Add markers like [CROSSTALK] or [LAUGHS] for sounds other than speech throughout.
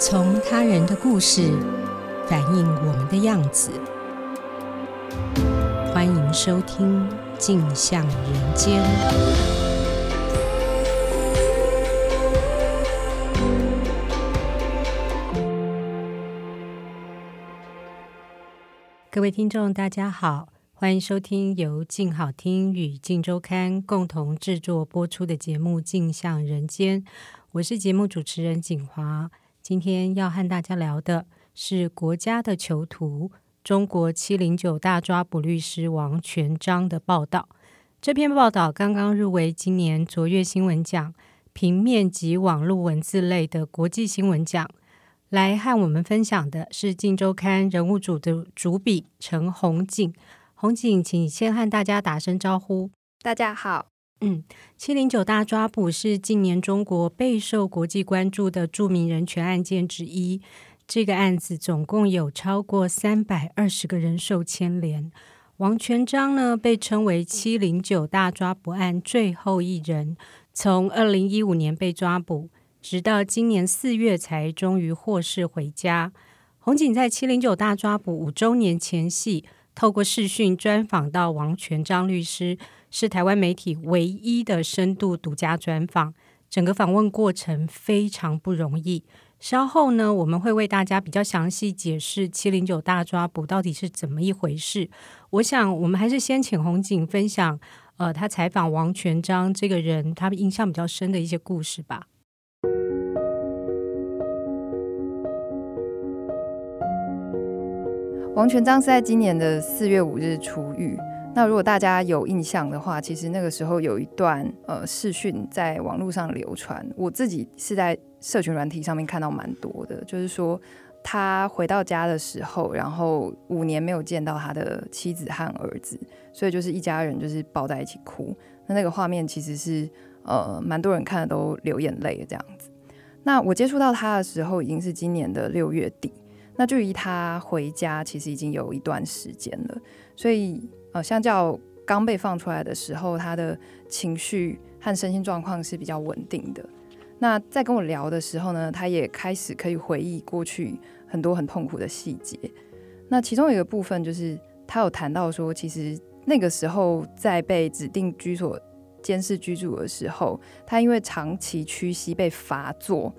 从他人的故事反映我们的样子。欢迎收听《镜像人间》。各位听众，大家好，欢迎收听由静好听与静周刊共同制作播出的节目《镜像人间》。我是节目主持人景华，今天要和大家聊的是国家的囚徒——中国七零九大抓捕律师王全璋的报道。这篇报道刚刚入围今年卓越新闻奖平面及网络文字类的国际新闻奖。来和我们分享的是《镜周刊》人物组的主笔陈红景。红景，请先和大家打声招呼。大家好。嗯，七零九大抓捕是近年中国备受国际关注的著名人权案件之一。这个案子总共有超过三百二十个人受牵连。王全璋呢，被称为七零九大抓捕案最后一人，从二零一五年被抓捕，直到今年四月才终于获释回家。红警在七零九大抓捕五周年前夕，透过视讯专访到王全璋律师。是台湾媒体唯一的深度独家专访，整个访问过程非常不容易。稍后呢，我们会为大家比较详细解释七零九大抓捕到底是怎么一回事。我想，我们还是先请宏景分享，呃，他采访王全璋这个人，他印象比较深的一些故事吧。王全璋是在今年的四月五日出狱。那如果大家有印象的话，其实那个时候有一段呃视讯在网络上流传，我自己是在社群软体上面看到蛮多的，就是说他回到家的时候，然后五年没有见到他的妻子和儿子，所以就是一家人就是抱在一起哭。那那个画面其实是呃蛮多人看了都流眼泪这样子。那我接触到他的时候已经是今年的六月底，那距离他回家其实已经有一段时间了，所以。呃，相较刚被放出来的时候，他的情绪和身心状况是比较稳定的。那在跟我聊的时候呢，他也开始可以回忆过去很多很痛苦的细节。那其中一个部分就是，他有谈到说，其实那个时候在被指定居所监视居住的时候，他因为长期屈膝被罚坐，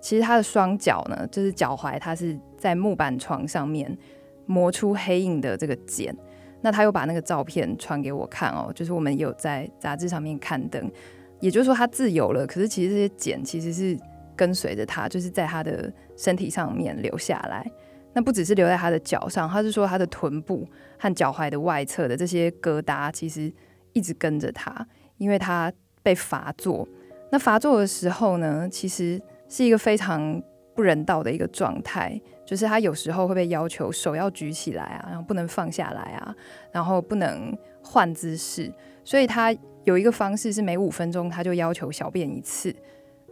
其实他的双脚呢，就是脚踝，他是在木板床上面磨出黑印的这个茧。那他又把那个照片传给我看哦，就是我们有在杂志上面刊登，也就是说他自由了，可是其实这些茧其实是跟随着他，就是在他的身体上面留下来。那不只是留在他的脚上，他是说他的臀部和脚踝的外侧的这些疙瘩，其实一直跟着他，因为他被罚坐。那罚坐的时候呢，其实是一个非常不人道的一个状态。就是他有时候会被要求手要举起来啊，然后不能放下来啊，然后不能换姿势，所以他有一个方式是每五分钟他就要求小便一次。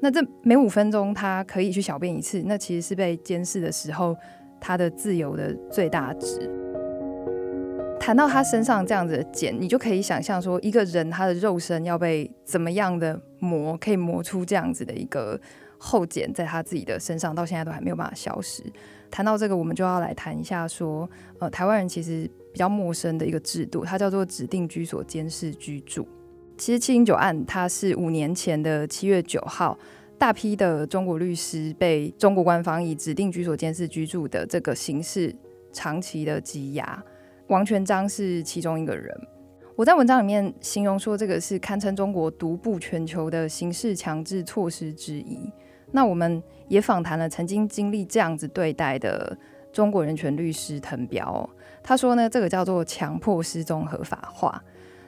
那这每五分钟他可以去小便一次，那其实是被监视的时候他的自由的最大值。谈到他身上这样子的茧，你就可以想象说，一个人他的肉身要被怎么样的磨，可以磨出这样子的一个后茧，在他自己的身上，到现在都还没有办法消失。谈到这个，我们就要来谈一下说，呃，台湾人其实比较陌生的一个制度，它叫做指定居所监视居住。其实七零九案，它是五年前的七月九号，大批的中国律师被中国官方以指定居所监视居住的这个形式长期的羁押。王全章是其中一个人。我在文章里面形容说，这个是堪称中国独步全球的刑事强制措施之一。那我们也访谈了曾经经历这样子对待的中国人权律师滕彪，他说呢，这个叫做强迫失踪合法化，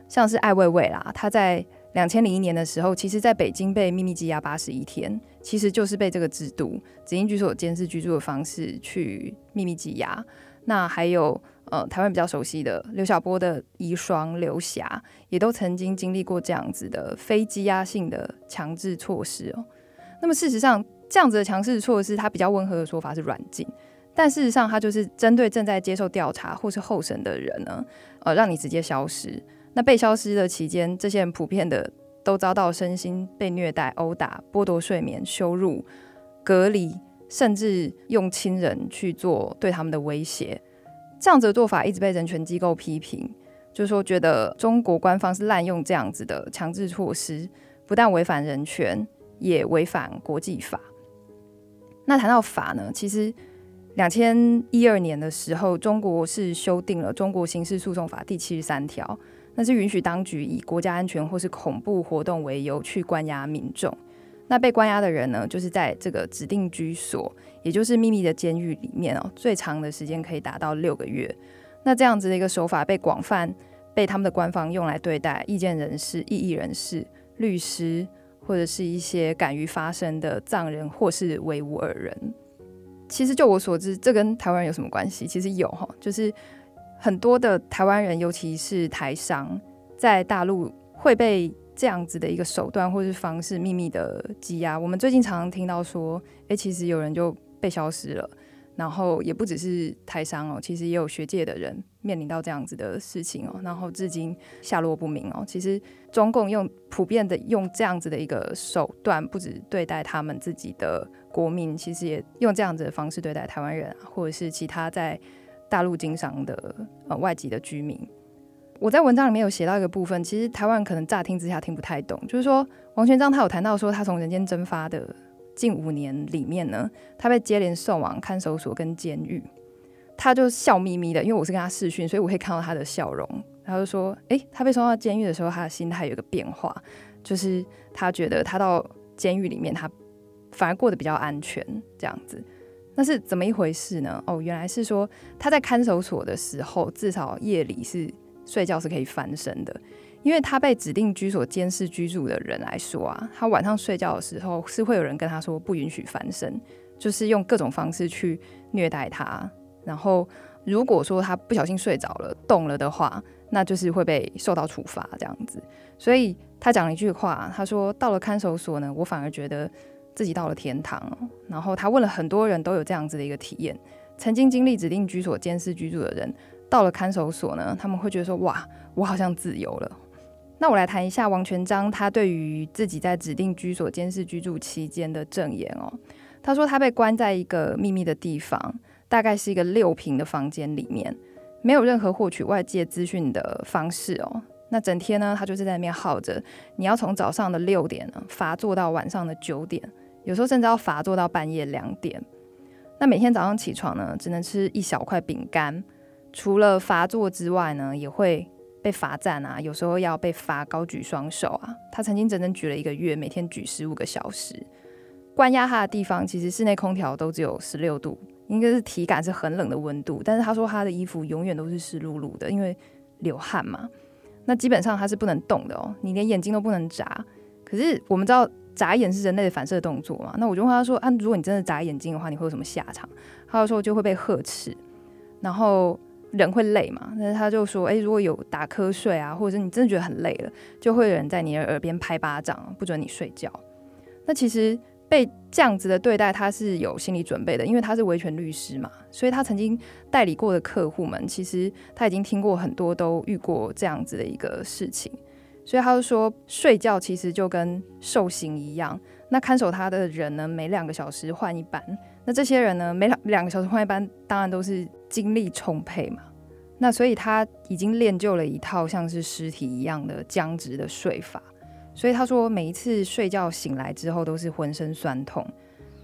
像是艾未未啦，他在两千零一年的时候，其实在北京被秘密羁押八十一天，其实就是被这个制度指定居所监视居住的方式去秘密羁押。那还有呃，台湾比较熟悉的刘晓波的遗孀刘霞，也都曾经经历过这样子的非羁押性的强制措施哦。那么事实上，这样子的强势措施，它比较温和的说法是软禁，但事实上，它就是针对正在接受调查或是候审的人呢，呃，让你直接消失。那被消失的期间，这些人普遍的都遭到身心被虐待、殴打、剥夺睡眠、羞辱、隔离，甚至用亲人去做对他们的威胁。这样子的做法一直被人权机构批评，就是说觉得中国官方是滥用这样子的强制措施，不但违反人权，也违反国际法。那谈到法呢，其实两千一二年的时候，中国是修订了《中国刑事诉讼法》第七十三条，那是允许当局以国家安全或是恐怖活动为由去关押民众。那被关押的人呢，就是在这个指定居所，也就是秘密的监狱里面哦，最长的时间可以达到六个月。那这样子的一个手法被广泛被他们的官方用来对待意见人士、异议人士、律师。或者是一些敢于发声的藏人或是维吾尔人，其实就我所知，这跟台湾人有什么关系？其实有哈，就是很多的台湾人，尤其是台商，在大陆会被这样子的一个手段或是方式秘密的羁押。我们最近常常听到说，诶，其实有人就被消失了。然后也不只是台商哦，其实也有学界的人面临到这样子的事情哦，然后至今下落不明哦。其实中共用普遍的用这样子的一个手段，不止对待他们自己的国民，其实也用这样子的方式对待台湾人，或者是其他在大陆经商的呃外籍的居民。我在文章里面有写到一个部分，其实台湾可能乍听之下听不太懂，就是说王全章他有谈到说他从人间蒸发的。近五年里面呢，他被接连送往看守所跟监狱，他就笑眯眯的，因为我是跟他视讯，所以我可以看到他的笑容。他就说：“诶、他被送到监狱的时候，他的心态有个变化，就是他觉得他到监狱里面，他反而过得比较安全，这样子。那是怎么一回事呢？哦，原来是说他在看守所的时候，至少夜里是睡觉是可以翻身的。”因为他被指定居所监视居住的人来说啊，他晚上睡觉的时候是会有人跟他说不允许翻身，就是用各种方式去虐待他。然后如果说他不小心睡着了、动了的话，那就是会被受到处罚这样子。所以他讲了一句话，他说：“到了看守所呢，我反而觉得自己到了天堂。”然后他问了很多人都有这样子的一个体验，曾经经历指定居所监视居住的人，到了看守所呢，他们会觉得说：“哇，我好像自由了。”那我来谈一下王全章他对于自己在指定居所监视居住期间的证言哦。他说他被关在一个秘密的地方，大概是一个六平的房间里面，没有任何获取外界资讯的方式哦。那整天呢，他就是在那边耗着，你要从早上的六点呢罚坐到晚上的九点，有时候甚至要罚坐到半夜两点。那每天早上起床呢，只能吃一小块饼干，除了罚坐之外呢，也会。被罚站啊，有时候要被罚高举双手啊。他曾经整整举了一个月，每天举十五个小时。关押他的地方其实室内空调都只有十六度，应该是体感是很冷的温度。但是他说他的衣服永远都是湿漉漉的，因为流汗嘛。那基本上他是不能动的哦，你连眼睛都不能眨。可是我们知道眨眼是人类的反射动作嘛。那我就问他说啊，如果你真的眨眼睛的话，你会有什么下场？他就说就会被呵斥，然后。人会累嘛？那他就说，诶，如果有打瞌睡啊，或者是你真的觉得很累了，就会有人在你的耳边拍巴掌，不准你睡觉。那其实被这样子的对待，他是有心理准备的，因为他是维权律师嘛，所以他曾经代理过的客户们，其实他已经听过很多都遇过这样子的一个事情，所以他就说，睡觉其实就跟受刑一样。那看守他的人呢，每两个小时换一班。那这些人呢，每两两个小时换一班，当然都是精力充沛嘛。那所以他已经练就了一套像是尸体一样的僵直的睡法。所以他说，每一次睡觉醒来之后都是浑身酸痛。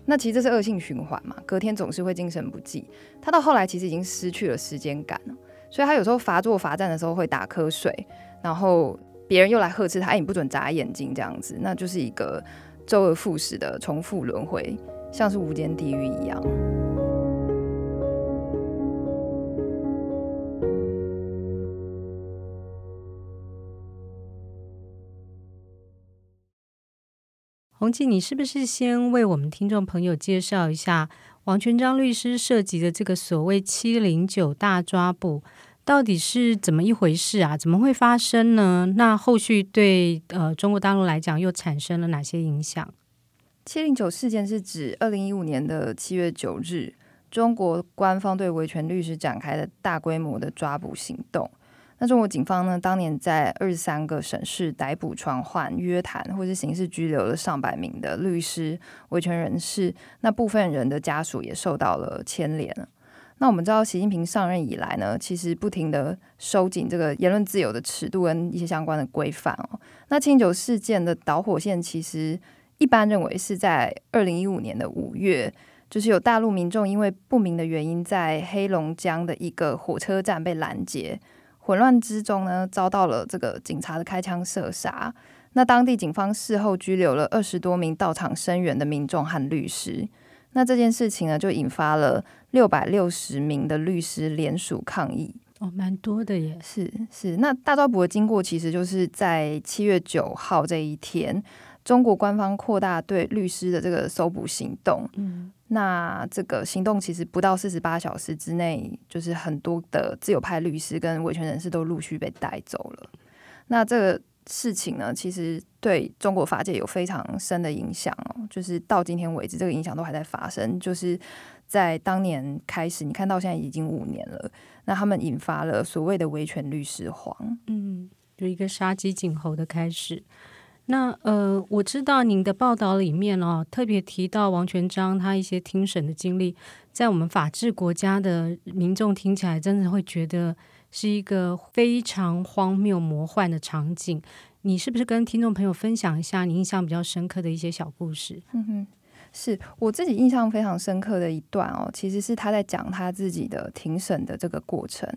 那其实这是恶性循环嘛，隔天总是会精神不济。他到后来其实已经失去了时间感了，所以他有时候罚坐罚站的时候会打瞌睡，然后别人又来呵斥他，哎，你不准眨眼睛这样子，那就是一个周而复始的重复轮回。像是无间地狱一样。宏吉，你是不是先为我们听众朋友介绍一下王全璋律师涉及的这个所谓“七零九大抓捕”到底是怎么一回事啊？怎么会发生呢？那后续对呃中国大陆来讲又产生了哪些影响？七零九事件是指二零一五年的七月九日，中国官方对维权律师展开的大规模的抓捕行动。那中国警方呢，当年在二十三个省市逮捕、传唤、约谈或是刑事拘留了上百名的律师、维权人士，那部分人的家属也受到了牵连。那我们知道，习近平上任以来呢，其实不停地收紧这个言论自由的尺度跟一些相关的规范哦。那清酒事件的导火线，其实一般认为是在二零一五年的五月，就是有大陆民众因为不明的原因，在黑龙江的一个火车站被拦截。混乱之中呢，遭到了这个警察的开枪射杀。那当地警方事后拘留了二十多名到场声援的民众和律师。那这件事情呢，就引发了六百六十名的律师联署抗议。哦，蛮多的耶。是是。那大抓捕的经过，其实就是在七月九号这一天，中国官方扩大对律师的这个搜捕行动。嗯。那这个行动其实不到四十八小时之内，就是很多的自由派律师跟维权人士都陆续被带走了。那这个事情呢，其实对中国法界有非常深的影响哦，就是到今天为止，这个影响都还在发生。就是在当年开始，你看到现在已经五年了，那他们引发了所谓的维权律师荒，嗯，有一个杀鸡儆猴的开始。那呃，我知道您的报道里面哦，特别提到王全章他一些听审的经历，在我们法治国家的民众听起来，真的会觉得是一个非常荒谬魔幻的场景。你是不是跟听众朋友分享一下你印象比较深刻的一些小故事？嗯哼，是我自己印象非常深刻的一段哦，其实是他在讲他自己的庭审的这个过程。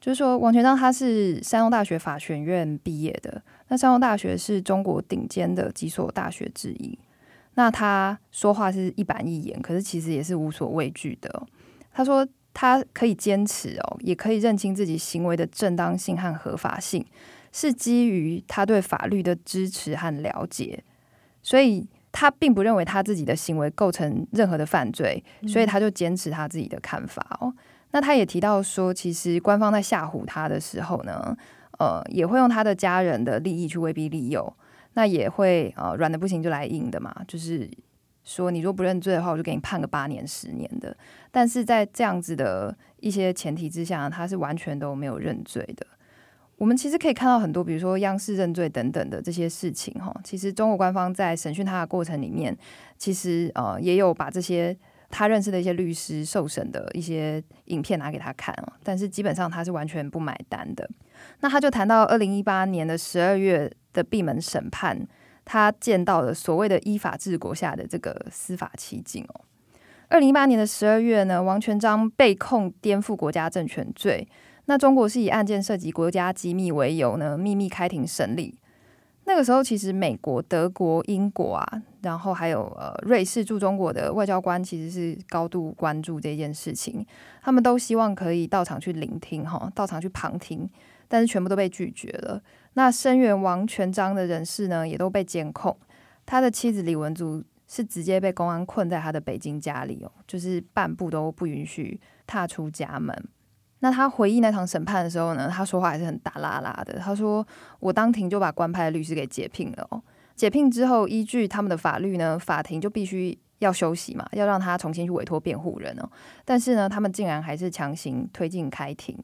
就是说，王全章他是山东大学法学院毕业的。那山东大学是中国顶尖的几所大学之一。那他说话是一板一眼，可是其实也是无所畏惧的。他说他可以坚持哦，也可以认清自己行为的正当性和合法性，是基于他对法律的支持和了解。所以他并不认为他自己的行为构成任何的犯罪，所以他就坚持他自己的看法哦。那他也提到说，其实官方在吓唬他的时候呢，呃，也会用他的家人的利益去威逼利诱，那也会呃软的不行就来硬的嘛，就是说你若不认罪的话，我就给你判个八年、十年的。但是在这样子的一些前提之下，他是完全都没有认罪的。我们其实可以看到很多，比如说央视认罪等等的这些事情哈，其实中国官方在审讯他的过程里面，其实呃也有把这些。他认识的一些律师受审的一些影片拿给他看，但是基本上他是完全不买单的。那他就谈到二零一八年的十二月的闭门审判，他见到了所谓的依法治国下的这个司法奇景哦。二零一八年的十二月呢，王全璋被控颠覆国家政权罪，那中国是以案件涉及国家机密为由呢，秘密开庭审理。那个时候，其实美国、德国、英国啊，然后还有呃瑞士驻中国的外交官，其实是高度关注这件事情。他们都希望可以到场去聆听，哈，到场去旁听，但是全部都被拒绝了。那声援王全章的人士呢，也都被监控。他的妻子李文足是直接被公安困在他的北京家里哦，就是半步都不允许踏出家门。那他回忆那场审判的时候呢，他说话还是很大啦啦的。他说：“我当庭就把官派律师给解聘了哦。解聘之后，依据他们的法律呢，法庭就必须要休息嘛，要让他重新去委托辩护人哦。但是呢，他们竟然还是强行推进开庭。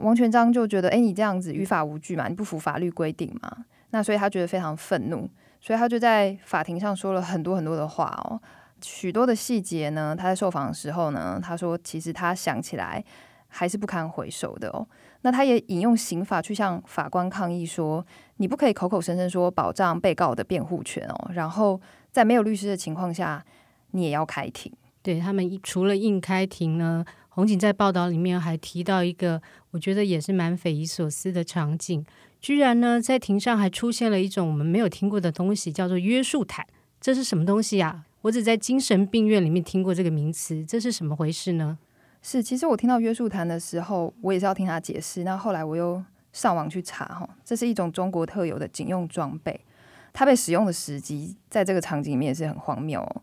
王全章就觉得，哎，你这样子于法无据嘛，你不符法律规定嘛。那所以他觉得非常愤怒，所以他就在法庭上说了很多很多的话哦，许多的细节呢。他在受访的时候呢，他说其实他想起来。”还是不堪回首的哦。那他也引用刑法去向法官抗议说：“你不可以口口声声说保障被告的辩护权哦，然后在没有律师的情况下，你也要开庭。”对，他们除了硬开庭呢，红警在报道里面还提到一个，我觉得也是蛮匪夷所思的场景，居然呢在庭上还出现了一种我们没有听过的东西，叫做约束毯。这是什么东西呀？我只在精神病院里面听过这个名词，这是什么回事呢？是，其实我听到约束毯的时候，我也是要听他解释。那后来我又上网去查，哈，这是一种中国特有的警用装备。它被使用的时机，在这个场景里面也是很荒谬哦。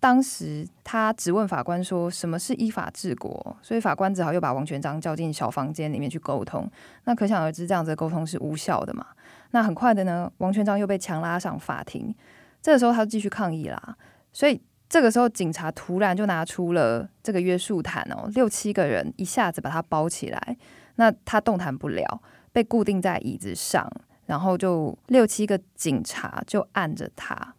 当时他质问法官说：“什么是依法治国？”所以法官只好又把王全章叫进小房间里面去沟通。那可想而知，这样子的沟通是无效的嘛。那很快的呢，王全章又被强拉上法庭。这个时候他继续抗议啦，所以。这个时候，警察突然就拿出了这个约束毯哦，六七个人一下子把他包起来，那他动弹不了，被固定在椅子上，然后就六七个警察就按着他。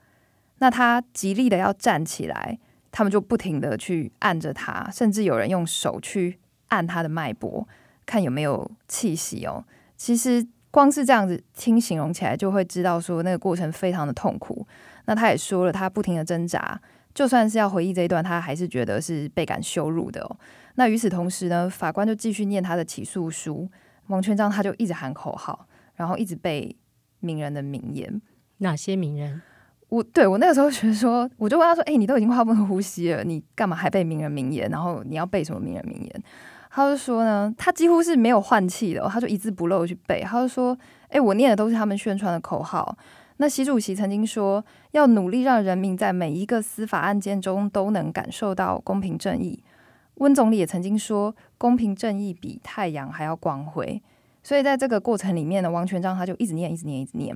那他极力的要站起来，他们就不停的去按着他，甚至有人用手去按他的脉搏，看有没有气息哦。其实光是这样子听形容起来，就会知道说那个过程非常的痛苦。那他也说了，他不停的挣扎，就算是要回忆这一段，他还是觉得是倍感羞辱的哦。那与此同时呢，法官就继续念他的起诉书，王全章他就一直喊口号，然后一直背名人的名言。哪些名人？我对我那个时候觉得说，我就问他说：“哎、你都已经话不能呼吸了，你干嘛还背名人名言？然后你要背什么名人名言？”他就说呢，他几乎是没有换气的、他就一字不漏去背。他就说：“哎、我念的都是他们宣传的口号。那习主席曾经说，要努力让人民在每一个司法案件中都能感受到公平正义。温总理也曾经说，公平正义比太阳还要光辉。所以在这个过程里面呢，王全章他就一直念，一直念，一直念。”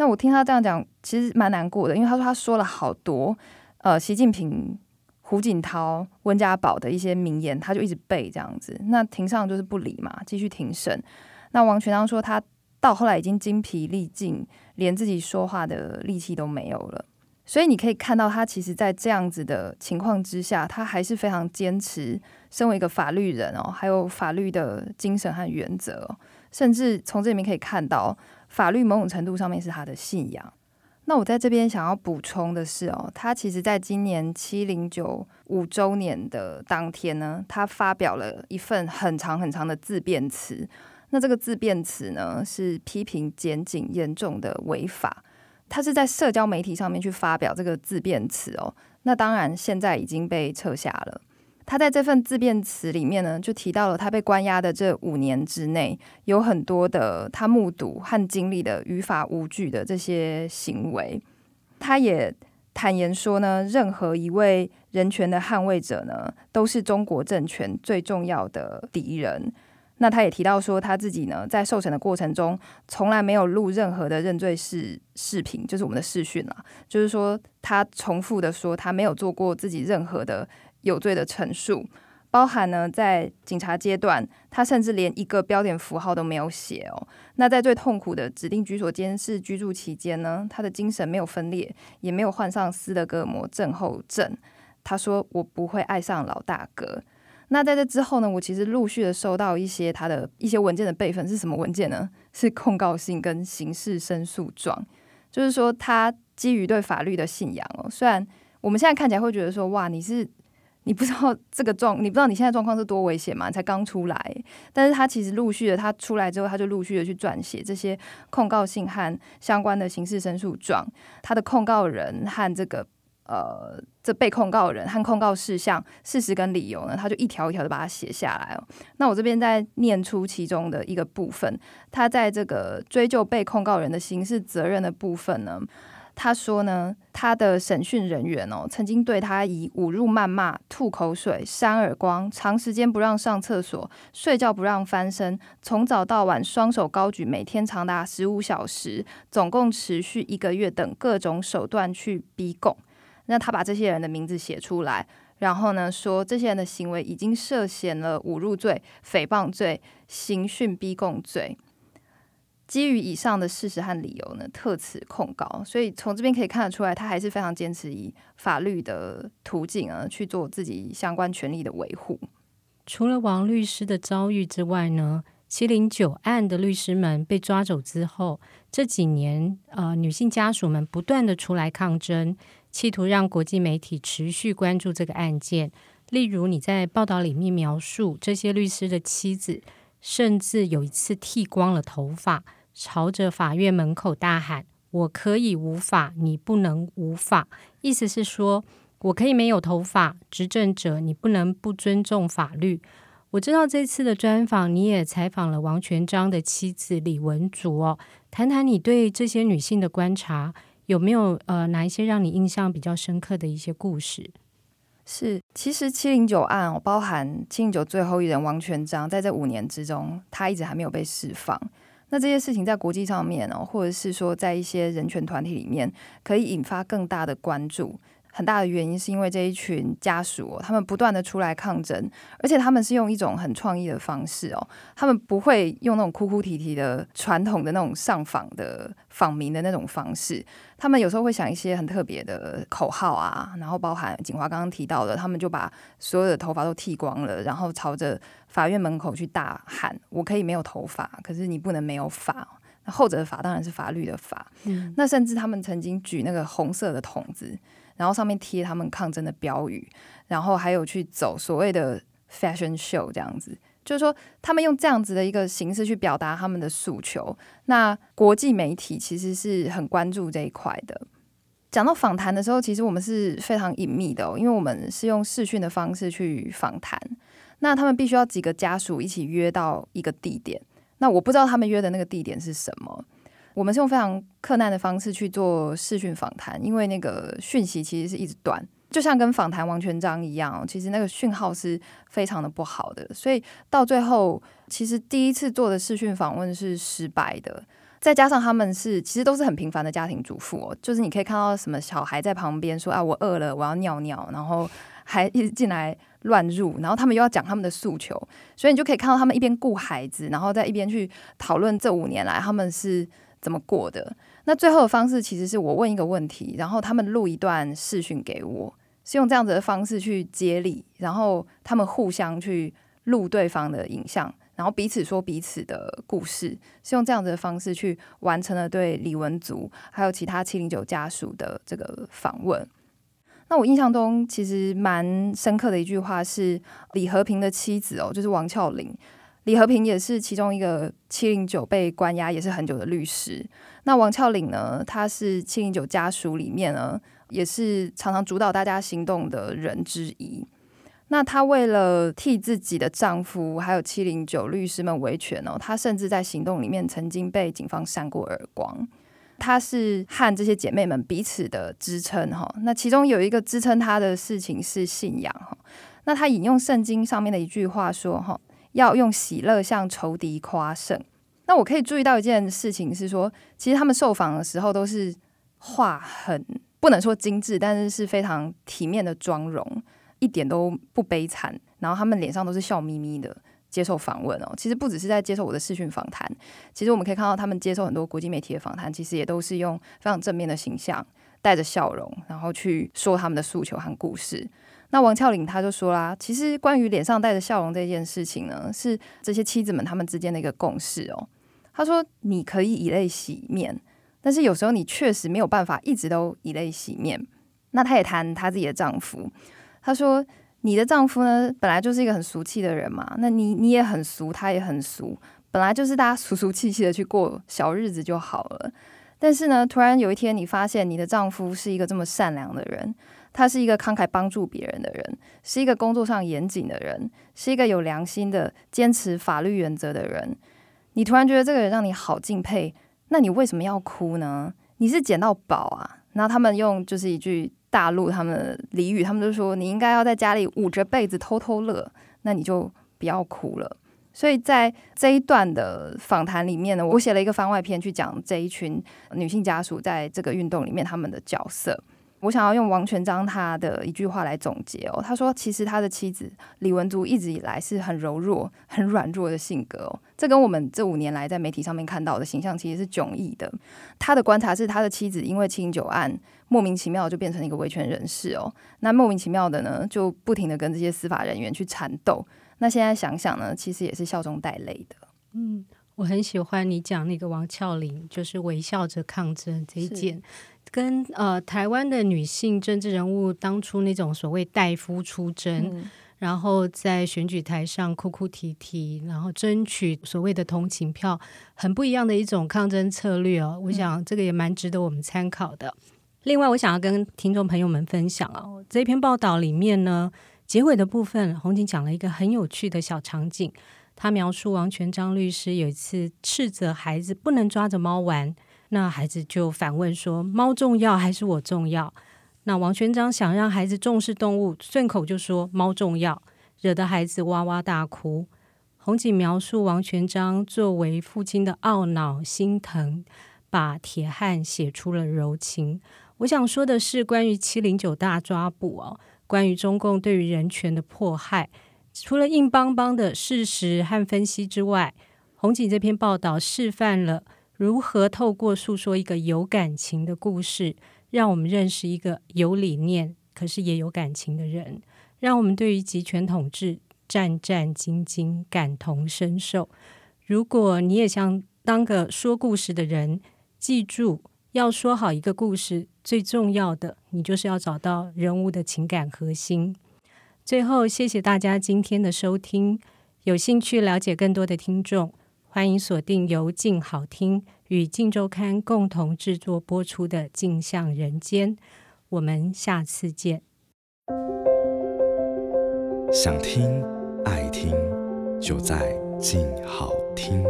那我听他这样讲，其实蛮难过的，因为他说他说了好多，呃，习近平、胡锦涛、温家宝的一些名言，他就一直背这样子。那庭上就是不理嘛，继续庭审。那王全章说他到后来已经精疲力尽，连自己说话的力气都没有了。所以你可以看到，他其实，在这样子的情况之下，他还是非常坚持身为一个法律人哦，还有法律的精神和原则，甚至从这里面可以看到。法律某种程度上面是他的信仰。那我在这边想要补充的是哦，他其实在今年七零九五周年的当天呢，他发表了一份很长很长的自辩词。那这个自辩词呢，是批评检警严重的违法。他是在社交媒体上面去发表这个自辩词哦。那当然现在已经被撤下了。他在这份自辩词里面呢，就提到了他被关押的这五年之内，有很多的他目睹和经历的于法无据的这些行为。他也坦言说呢，任何一位人权的捍卫者呢，都是中国政权最重要的敌人。那他也提到说，他自己呢，在受审的过程中，从来没有录任何的认罪视视频，就是我们的视讯啊，就是说他重复的说，他没有做过自己任何的。有罪的陈述，包含呢，在警察阶段，他甚至连一个标点符号都没有写哦。那在最痛苦的指定居所监视居住期间呢，他的精神没有分裂，也没有患上斯德哥尔摩症候症。他说：“我不会爱上老大哥。”那在这之后呢，我其实陆续的收到一些他的一些文件的备份是什么文件呢？是控告信跟刑事申诉状。就是说，他基于对法律的信仰哦，虽然我们现在看起来会觉得说，哇，你是。你不知道 [LAUGHS] 这个状，你不知道你现在状况是多危险吗？才刚出来，但是他其实陆续的，他出来之后，他就陆续的去撰写这些控告信和相关的刑事申诉状，他的控告人和这个呃这被控告人和控告事项、事实跟理由呢，他就一条一条的把它写下来哦。那我这边再念出其中的一个部分，他在这个追究被控告人的刑事责任的部分呢。他说呢，他的审讯人员哦，曾经对他以侮辱、谩骂、吐口水、扇耳光、长时间不让上厕所、睡觉不让翻身、从早到晚双手高举，每天长达十五小时，总共持续一个月等各种手段去逼供。那他把这些人的名字写出来，然后呢，说这些人的行为已经涉嫌了侮辱罪、诽谤罪、刑讯逼供罪。基于以上的事实和理由呢，特此控告。所以从这边可以看得出来，他还是非常坚持以法律的途径啊去做自己相关权利的维护。除了王律师的遭遇之外呢，七零九案的律师们被抓走之后，这几年呃，女性家属们不断的出来抗争，企图让国际媒体持续关注这个案件。例如你在报道里面描述，这些律师的妻子甚至有一次剃光了头发。朝着法院门口大喊：“我可以无法，你不能无法。”意思是说，我可以没有头发，执政者你不能不尊重法律。我知道这次的专访，你也采访了王全璋的妻子李文竹哦，谈谈你对这些女性的观察，有没有呃哪一些让你印象比较深刻的一些故事？是，其实七零九案哦，包含七零九最后一人王全璋，在这五年之中，他一直还没有被释放。那这些事情在国际上面哦，或者是说在一些人权团体里面，可以引发更大的关注。很大的原因是因为这一群家属，他们不断的出来抗争，而且他们是用一种很创意的方式哦，他们不会用那种哭哭啼啼的传统的那种上访的访民的那种方式，他们有时候会想一些很特别的口号啊，然后包含锦华刚刚提到的，他们就把所有的头发都剃光了，然后朝着法院门口去大喊：“我可以没有头发，可是你不能没有法。”那后者的法当然是法律的法，嗯，那甚至他们曾经举那个红色的筒子，然后上面贴他们抗争的标语，然后还有去走所谓的 fashion show 这样子，就是说他们用这样子的一个形式去表达他们的诉求。那国际媒体其实是很关注这一块的。讲到访谈的时候，其实我们是非常隐秘的，因为我们是用视讯的方式去访谈。那他们必须要几个家属一起约到一个地点。那我不知道他们约的那个地点是什么。我们是用非常困难的方式去做视讯访谈，因为那个讯息其实是一直断，就像跟访谈王全章一样，其实那个讯号是非常的不好的。所以到最后，其实第一次做的视讯访问是失败的。再加上他们是其实都是很平凡的家庭主妇哦，就是你可以看到什么小孩在旁边说啊，我饿了，我要尿尿，然后还一直进来。乱入，然后他们又要讲他们的诉求，所以你就可以看到他们一边顾孩子，然后在一边去讨论这五年来他们是怎么过的。那最后的方式其实是我问一个问题，然后他们录一段视讯给我，是用这样子的方式去接力，然后他们互相去录对方的影像，然后彼此说彼此的故事，是用这样子的方式去完成了对李文足还有其他七零九家属的这个访问。那我印象中其实蛮深刻的一句话是李和平的妻子哦，就是王俏玲。李和平也是其中一个七零九被关押也是很久的律师。那王峭玲呢，她是七零九家属里面呢，也是常常主导大家行动的人之一。那她为了替自己的丈夫还有七零九律师们维权哦，她甚至在行动里面曾经被警方扇过耳光。她是和这些姐妹们彼此的支撑哈，那其中有一个支撑她的事情是信仰哈。那她引用圣经上面的一句话说哈，要用喜乐向仇敌夸胜。那我可以注意到一件事情是说，其实他们受访的时候都是画很不能说精致，但是是非常体面的妆容，一点都不悲惨，然后他们脸上都是笑眯眯的。接受访问哦，其实不只是在接受我的视讯访谈，其实我们可以看到他们接受很多国际媒体的访谈，其实也都是用非常正面的形象，带着笑容，然后去说他们的诉求和故事。那王俏玲他就说啦，其实关于脸上带着笑容这件事情呢，是这些妻子们他们之间的一个共识哦。他说，你可以以泪洗面，但是有时候你确实没有办法一直都以泪洗面。那他也谈他自己的丈夫，他说。你的丈夫呢，本来就是一个很俗气的人嘛，那你你也很俗，他也很俗，本来就是大家俗俗气气的去过小日子就好了。但是呢，突然有一天你发现你的丈夫是一个这么善良的人，他是一个慷慨帮助别人的人，是一个工作上严谨的人，是一个有良心的坚持法律原则的人。你突然觉得这个人让你好敬佩，那你为什么要哭呢？你是捡到宝啊？然后他们用就是一句。大陆他们的俚语，他们就说你应该要在家里捂着被子偷偷乐，那你就不要哭了。所以在这一段的访谈里面呢，我写了一个番外篇去讲这一群女性家属在这个运动里面他们的角色。我想要用王全章他的一句话来总结哦，他说：“其实他的妻子李文足一直以来是很柔弱、很软弱的性格哦，这跟我们这五年来在媒体上面看到的形象其实是迥异的。他的观察是，他的妻子因为七零九案莫名其妙就变成一个维权人士哦，那莫名其妙的呢，就不停的跟这些司法人员去缠斗。那现在想想呢，其实也是笑中带泪的。嗯，我很喜欢你讲那个王俏玲，就是微笑着抗争这一件。”跟呃台湾的女性政治人物当初那种所谓代夫出征，嗯、然后在选举台上哭哭啼啼，然后争取所谓的同情票，很不一样的一种抗争策略哦。我想这个也蛮值得我们参考的。嗯、另外，我想要跟听众朋友们分享哦，这篇报道里面呢，结尾的部分，红警讲了一个很有趣的小场景，他描述王全章律师有一次斥责孩子不能抓着猫玩。那孩子就反问说：“猫重要还是我重要？”那王全章想让孩子重视动物，顺口就说“猫重要”，惹得孩子哇哇大哭。红警描述王全章作为父亲的懊恼、心疼，把铁汉写出了柔情。我想说的是，关于七零九大抓捕哦，关于中共对于人权的迫害，除了硬邦邦的事实和分析之外，红警这篇报道示范了如何透过诉说一个有感情的故事，让我们认识一个有理念可是也有感情的人，让我们对于极权统治战战兢兢、感同身受。如果你也想当个说故事的人，记住。要说好一个故事，最重要的，你就是要找到人物的情感核心。最后，谢谢大家今天的收听。有兴趣了解更多的听众，欢迎锁定由静好听与静周刊共同制作播出的《镜像人间》。我们下次见。想听爱听，就在静好听。